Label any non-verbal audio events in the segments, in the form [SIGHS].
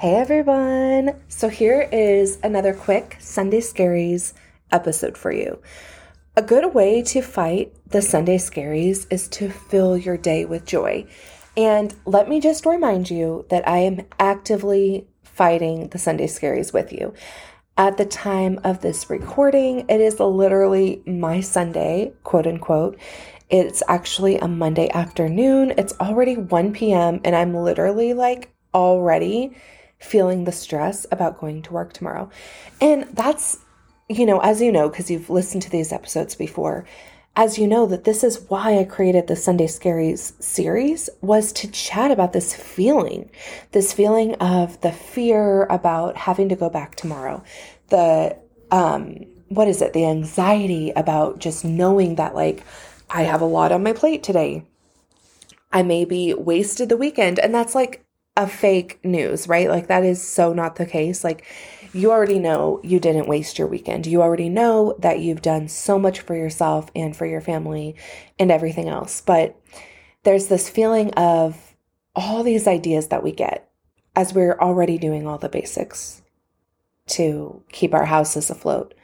Hey everyone! So, here is another quick Sunday Scaries episode for you. A good way to fight the Sunday Scaries is to fill your day with joy. And let me just remind you that I am actively fighting the Sunday Scaries with you. At the time of this recording, it is literally my Sunday, quote unquote. It's actually a Monday afternoon. It's already 1 p.m., and I'm literally like already feeling the stress about going to work tomorrow. And that's, you know, as you know, because you've listened to these episodes before, as you know, that this is why I created the Sunday Scaries series was to chat about this feeling, this feeling of the fear about having to go back tomorrow, the, um, what is it, the anxiety about just knowing that, like, I have a lot on my plate today. I maybe wasted the weekend. And that's like a fake news, right? Like that is so not the case. Like you already know you didn't waste your weekend. You already know that you've done so much for yourself and for your family and everything else. But there's this feeling of all these ideas that we get as we're already doing all the basics to keep our houses afloat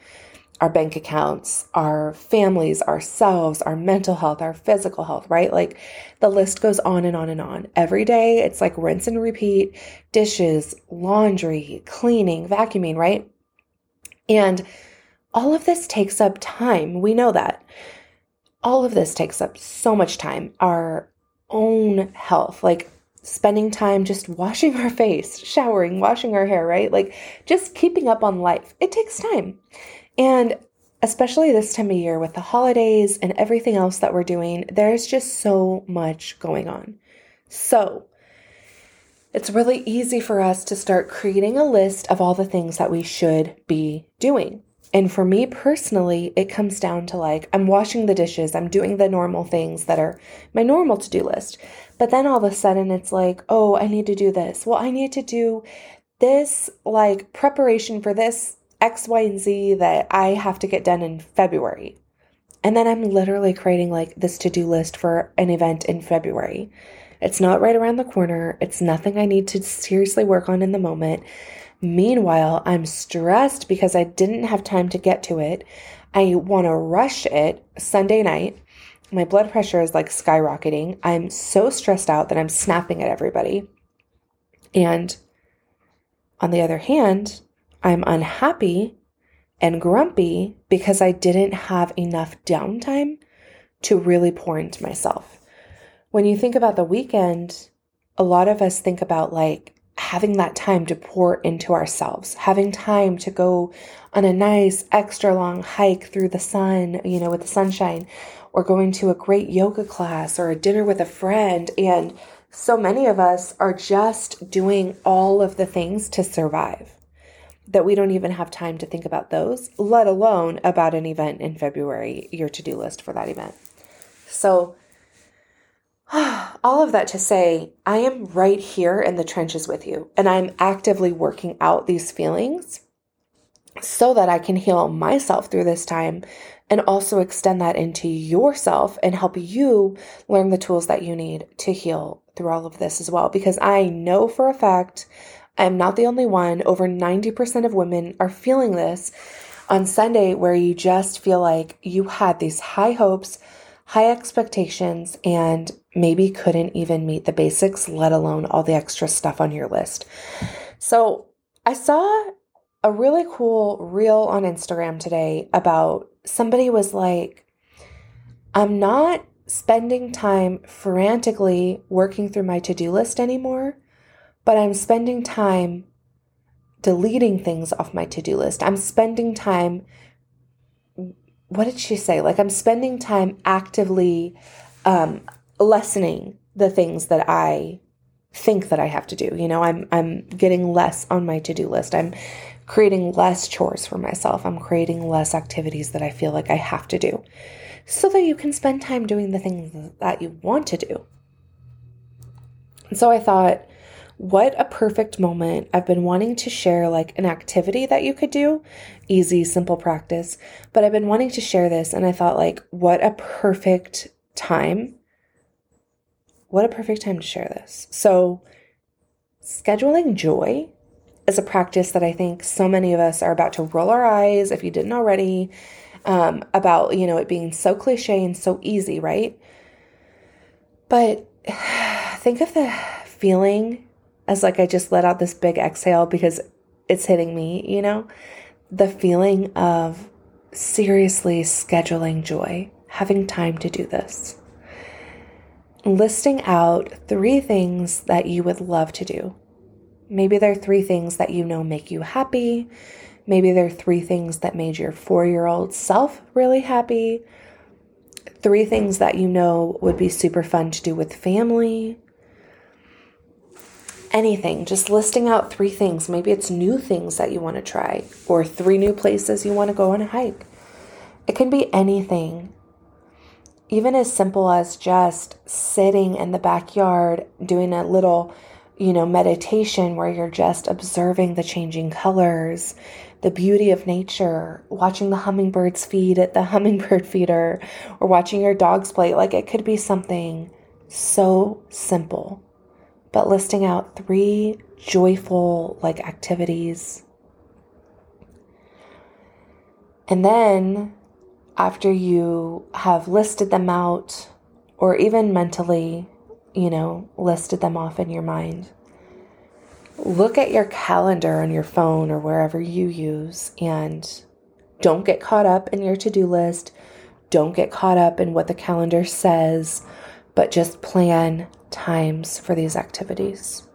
our bank accounts, our families, ourselves, our mental health, our physical health, right? Like the list goes on and on and on. Every day it's like rinse and repeat dishes, laundry, cleaning, vacuuming, right? And all of this takes up time. We know that. All of this takes up so much time. Our own health, like spending time just washing [LAUGHS] our face, showering, washing our hair, right? Like just keeping up on life. It takes time. And especially this time of year with the holidays and everything else that we're doing, there's just so much going on. So, it's really easy for us to start creating a list of all the things that we should be doing. And for me personally, it comes down to like, I'm washing the dishes, I'm doing the normal things that are my normal to do list. But then all of a sudden, it's like, oh, I need to do this. Well, I need to do this, like preparation for this X, Y, and Z that I have to get done in February. And then I'm literally creating like this to do list for an event in February. It's not right around the corner. It's nothing I need to seriously work on in the moment. Meanwhile, I'm stressed because I didn't have time to get to it. I want to rush it Sunday night. My blood pressure is like skyrocketing. I'm so stressed out that I'm snapping at everybody. And on the other hand, I'm unhappy and grumpy because I didn't have enough downtime to really pour into myself. When you think about the weekend, a lot of us think about like having that time to pour into ourselves, having time to go on a nice extra long hike through the sun, you know, with the sunshine, or going to a great yoga class or a dinner with a friend. And so many of us are just doing all of the things to survive that we don't even have time to think about those, let alone about an event in February, your to do list for that event. So, [SIGHS] all of that to say, I am right here in the trenches with you, and I'm actively working out these feelings so that I can heal myself through this time and also extend that into yourself and help you learn the tools that you need to heal through all of this as well. Because I know for a fact I am not the only one. Over 90% of women are feeling this on Sunday, where you just feel like you had these high hopes, high expectations, and maybe couldn't even meet the basics, let alone all the extra stuff on your list. So I saw a really cool reel on Instagram today about somebody was like, I'm not spending time frantically working through my to do list anymore but I'm spending time deleting things off my to do list. I'm spending time, what did she say? Like, I'm spending time actively um, lessening the things that I think that I have to do. You know, I'm I'm getting less on my to-do list. I'm creating less chores for myself. I'm creating less activities that I feel like I have to do. So that you can spend time doing the things that you want to do. So I thought, what a perfect moment. I've been wanting to share like an activity that you could do, easy, simple practice, but I've been wanting to share this and I thought, like, what a perfect time. What a perfect time to share this. So, scheduling joy is a practice that I think so many of us are about to roll our eyes, if you didn't already, um, about, you know, it being so cliche and so easy, right? But [SIGHS] think of the feeling as like I just let out this big exhale because it's hitting me, you know? The feeling of seriously scheduling joy, having time to do this. Listing out three things that you would love to do. Maybe there are three things that you know make you happy. Maybe there are three things that made your four year old self really happy. Three things that you know would be super fun to do with family anything, just listing out three things. Maybe it's new things that you want to try, or three new places you want to go on a hike. It can be anything, even as simple as just sitting in the backyard doing a little, you know, meditation where you're just observing the changing colors, the beauty of nature, watching the hummingbirds feed at the [LAUGHS] hummingbird feeder, or watching your dogs play. Like it could be something so simple but listing out three joyful like activities. And then after you have listed them out or even mentally, you know, listed them off in your mind, look at your calendar on your phone or wherever you use and don't get caught up in your to do list. Don't get caught up in what the calendar says, but just plan times for these activities.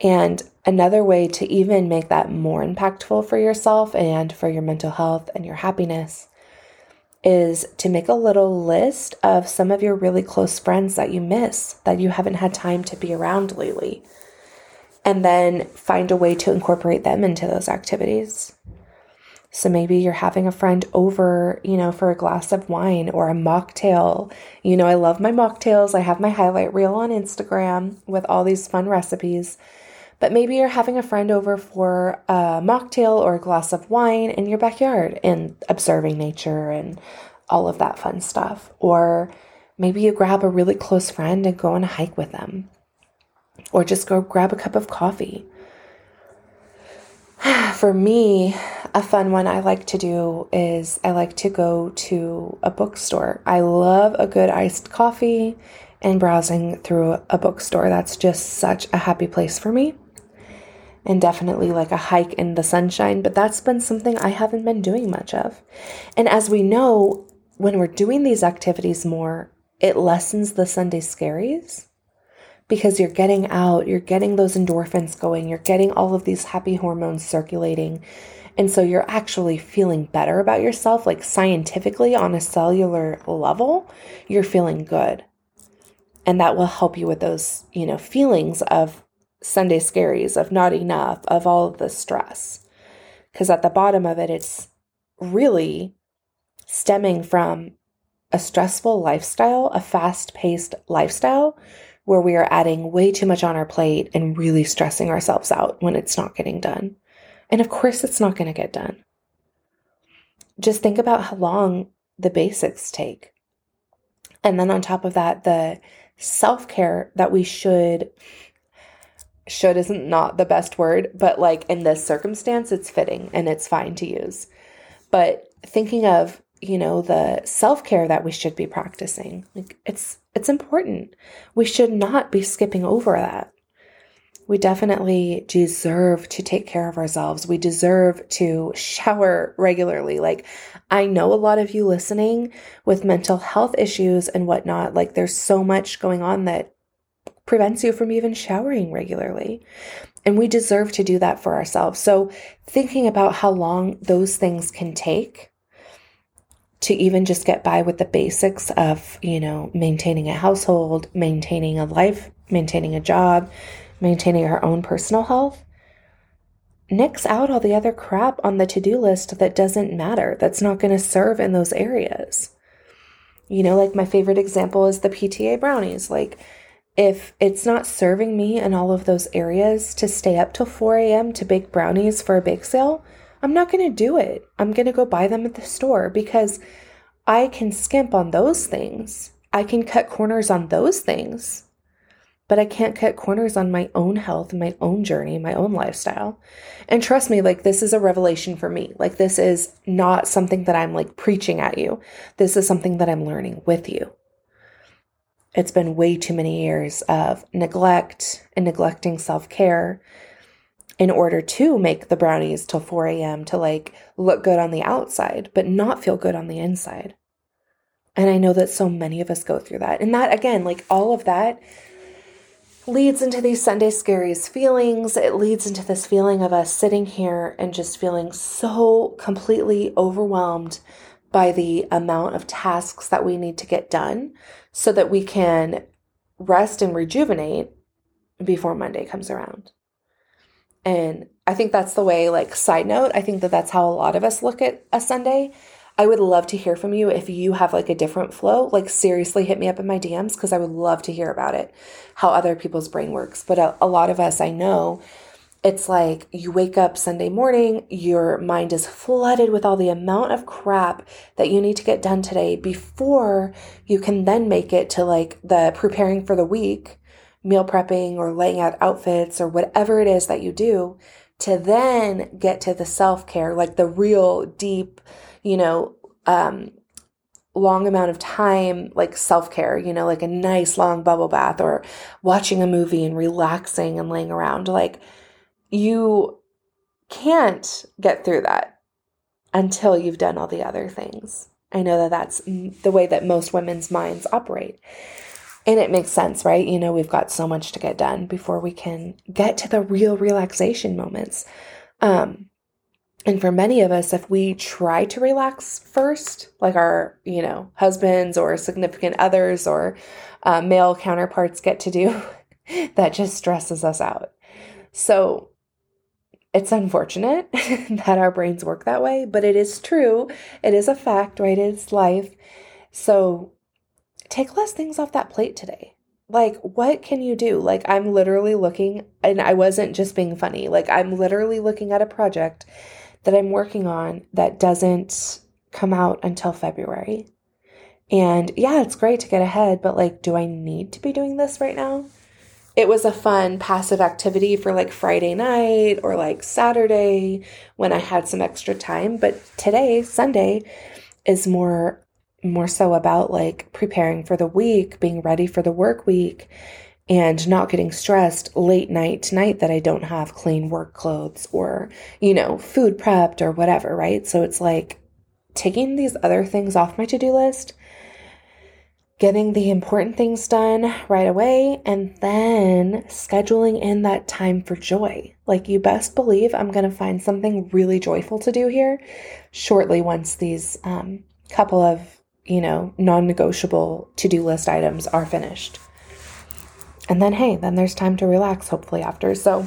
And another way to even make that more impactful for yourself and for your mental health and your happiness is to make a little list of some of your really close friends that you miss, that you haven't had time to be around lately. And then find a way to incorporate them into those activities. So maybe you're having a friend over, you know, for a glass of wine or a mocktail. You know, I love my mocktails. I have my highlight reel on Instagram with all these fun recipes. But maybe you're having a friend over for a mocktail or a glass of wine in your backyard and observing nature and all of that fun stuff. Or maybe you grab a really close friend and go on a hike with them. Or just go grab a cup of coffee. [SIGHS] For me, a fun one I like to do is I like to go to a bookstore. I love a good iced coffee and browsing through a bookstore. That's just such a happy place for me. And definitely like a hike in the sunshine, but that's been something I haven't been doing much of. And as we know, when we're doing these activities more, it lessens the Sunday scaries because you're getting out, you're getting those endorphins going, you're getting all of these happy hormones circulating. And so you're actually feeling better about yourself, like scientifically on a cellular level, you're feeling good. And that will help you with those, you know, feelings of Sunday scaries, of not enough, of all of the stress. Because at the bottom of it, it's really stemming from a stressful lifestyle, a fast paced lifestyle where we are adding way too much on our plate and really stressing ourselves out when it's not getting done. And of course, it's not going to get done. Just think about how long the basics take. And then on top of that, the self care that we should, should isn't not the best word, but like in this circumstance, it's fitting and it's fine to use. But thinking of you know the self-care that we should be practicing like it's it's important we should not be skipping over that we definitely deserve to take care of ourselves. We deserve to shower regularly. Like i know a lot of you listening with mental health issues and whatnot like there's so much going on that prevents you from even showering regularly. And we deserve to do that for ourselves. So thinking about how long those things can take to even just get by with the basics of, you know, maintaining a household, maintaining a life, maintaining a job, maintaining our own personal health, nix out all the other crap on the to do list that doesn't matter, that's not going to serve in those areas. You know, like my favorite example is the PTA brownies. Like, if it's not serving me in all of those areas to stay up till 4 a.m. to bake brownies for a bake sale, I'm not going to do it. I'm going to go buy them at the store because I can skimp on those things. I can cut corners on those things. But I can't cut corners on my own health, my own journey, my own lifestyle. And trust me, like this is a revelation for me. Like this is not something that I'm like preaching at you. This is something that I'm learning with you. It's been way too many years of neglect and neglecting self care in order to make the brownies till 4 a.m. to like look good on the outside, but not feel good on the inside. And I know that so many of us go through that. And that, again, like all of that leads into these Sunday scaries feelings. It leads into this feeling of us sitting here and just feeling so completely overwhelmed by the amount of tasks that we need to get done so that we can rest and rejuvenate before Monday comes around. And I think that's the way, like, side note, I think that that's how a lot of us look at a Sunday. I would love to hear from you if you have like a different flow. Like, seriously, hit me up in my DMs because I would love to hear about it, how other people's brain works. But a, a lot of us I know, it's like you wake up Sunday morning, your mind is flooded with all the amount of crap that you need to get done today before you can then make it to like the preparing for the week, meal prepping or laying out outfits or whatever it is that you do to then get to the self care, like the real deep, you know, um, long amount of time, like self care, you know, like a nice long bubble bath or watching a movie and relaxing and laying around. Like, you can't get through that until you've done all the other things. I know that that's the way that most women's minds operate. And it makes sense, right? You know, we've got so much to get done before we can get to the real relaxation moments. Um, and for many of us, if we try to relax first, like our, you know, husbands or significant others or uh, male counterparts get to do, [LAUGHS] that just stresses us out. So it's unfortunate [LAUGHS] that our brains work that way, but it is true. It is a fact, right? It's life. So take less things off that plate today. Like, what can you do? Like, I'm literally looking, and I wasn't just being funny. Like, I'm literally looking at a project that I'm working on that doesn't come out until February. And yeah, it's great to get ahead, but like, do I need to be doing this right now? It was a fun passive activity for like Friday night or like Saturday when I had some extra time. But today, Sunday, is more more so about like preparing for the week, being ready for the work week, and not getting stressed late night tonight that I don't have clean work clothes or, you know, food prepped or whatever, right? So it's like taking these other things off my to do list, getting the important things done right away, and then scheduling in that time for joy. Like, you best believe I'm going to find something really joyful to do here shortly once these um, couple of you know, non negotiable to do list items are finished. And then, hey, then there's time to relax, hopefully, after. So,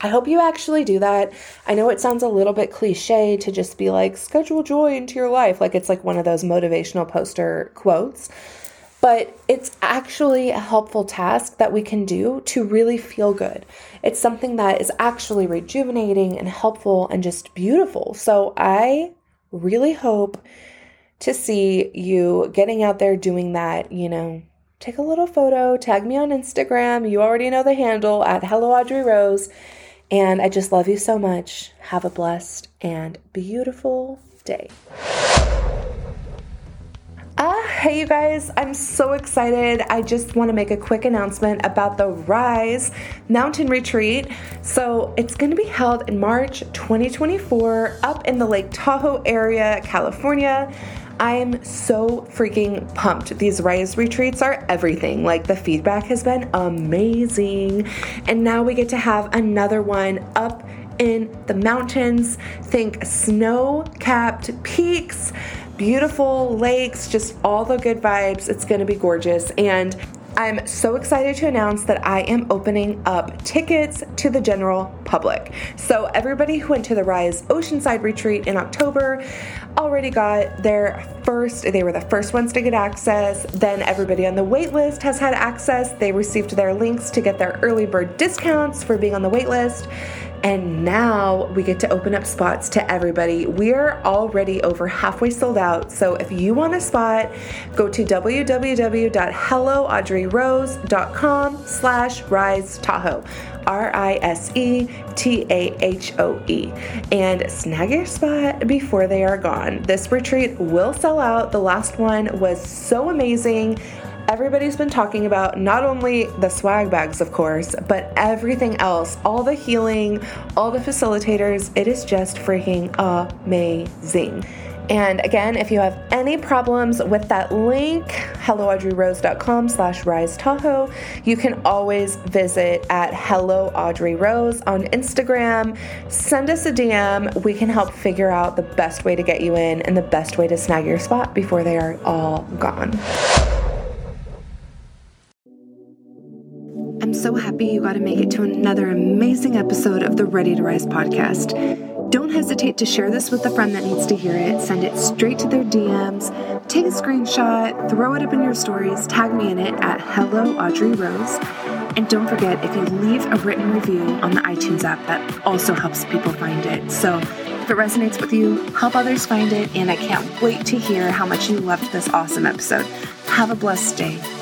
I hope you actually do that. I know it sounds a little bit cliche to just be like, schedule joy into your life. Like it's like one of those motivational poster quotes. But it's actually a helpful task that we can do to really feel good. It's something that is actually rejuvenating and helpful and just beautiful. So I really hope to see you getting out there doing that, you know, take a little photo, tag me on Instagram. You already know the handle at Hello Audrey Rose. And I just love you so much. Have a blessed and beautiful day. Ah, hey you guys, I'm so excited. I just want to make a quick announcement about the Rise Mountain Retreat. So, it's going to be held in March 2024 up in the Lake Tahoe area, California. I'm so freaking pumped. These Rise retreats are everything. Like the feedback has been amazing. And now we get to have another one up in the mountains. Think snow capped peaks, beautiful lakes, just all the good vibes. It's going to be gorgeous. And I'm so excited to announce that I am opening up tickets to the general public. So everybody who went to the Rise Oceanside retreat in October already got their first, they were the first ones to get access. Then everybody on the wait list has had access. They received their links to get their early bird discounts for being on the wait list. And now we get to open up spots to everybody. We are already over halfway sold out. So if you want a spot, go to www.helloaudreyrose.com slash rise Tahoe. R-I-S-E-T-A-H-O-E and snag your spot before they are gone. This retreat will sell out. The last one was so amazing everybody's been talking about not only the swag bags, of course, but everything else, all the healing, all the facilitators. It is just freaking amazing. And again, if you have any problems with that link, helloaudreyrose.com slash rise Tahoe, you can always visit at Hello Audrey Rose on Instagram. Send us a DM. We can help figure out the best way to get you in and the best way to snag your spot before they are all gone. Happy you got to make it to another amazing episode of the Ready to Rise podcast. Don't hesitate to share this with a friend that needs to hear it. Send it straight to their DMs. Take a screenshot, throw it up in your stories, tag me in it at Hello Audrey Rose. And don't forget, if you leave a written review on the iTunes app, that also helps people find it. So if it resonates with you, help others find it. And I can't wait to hear how much you loved this awesome episode. Have a blessed day.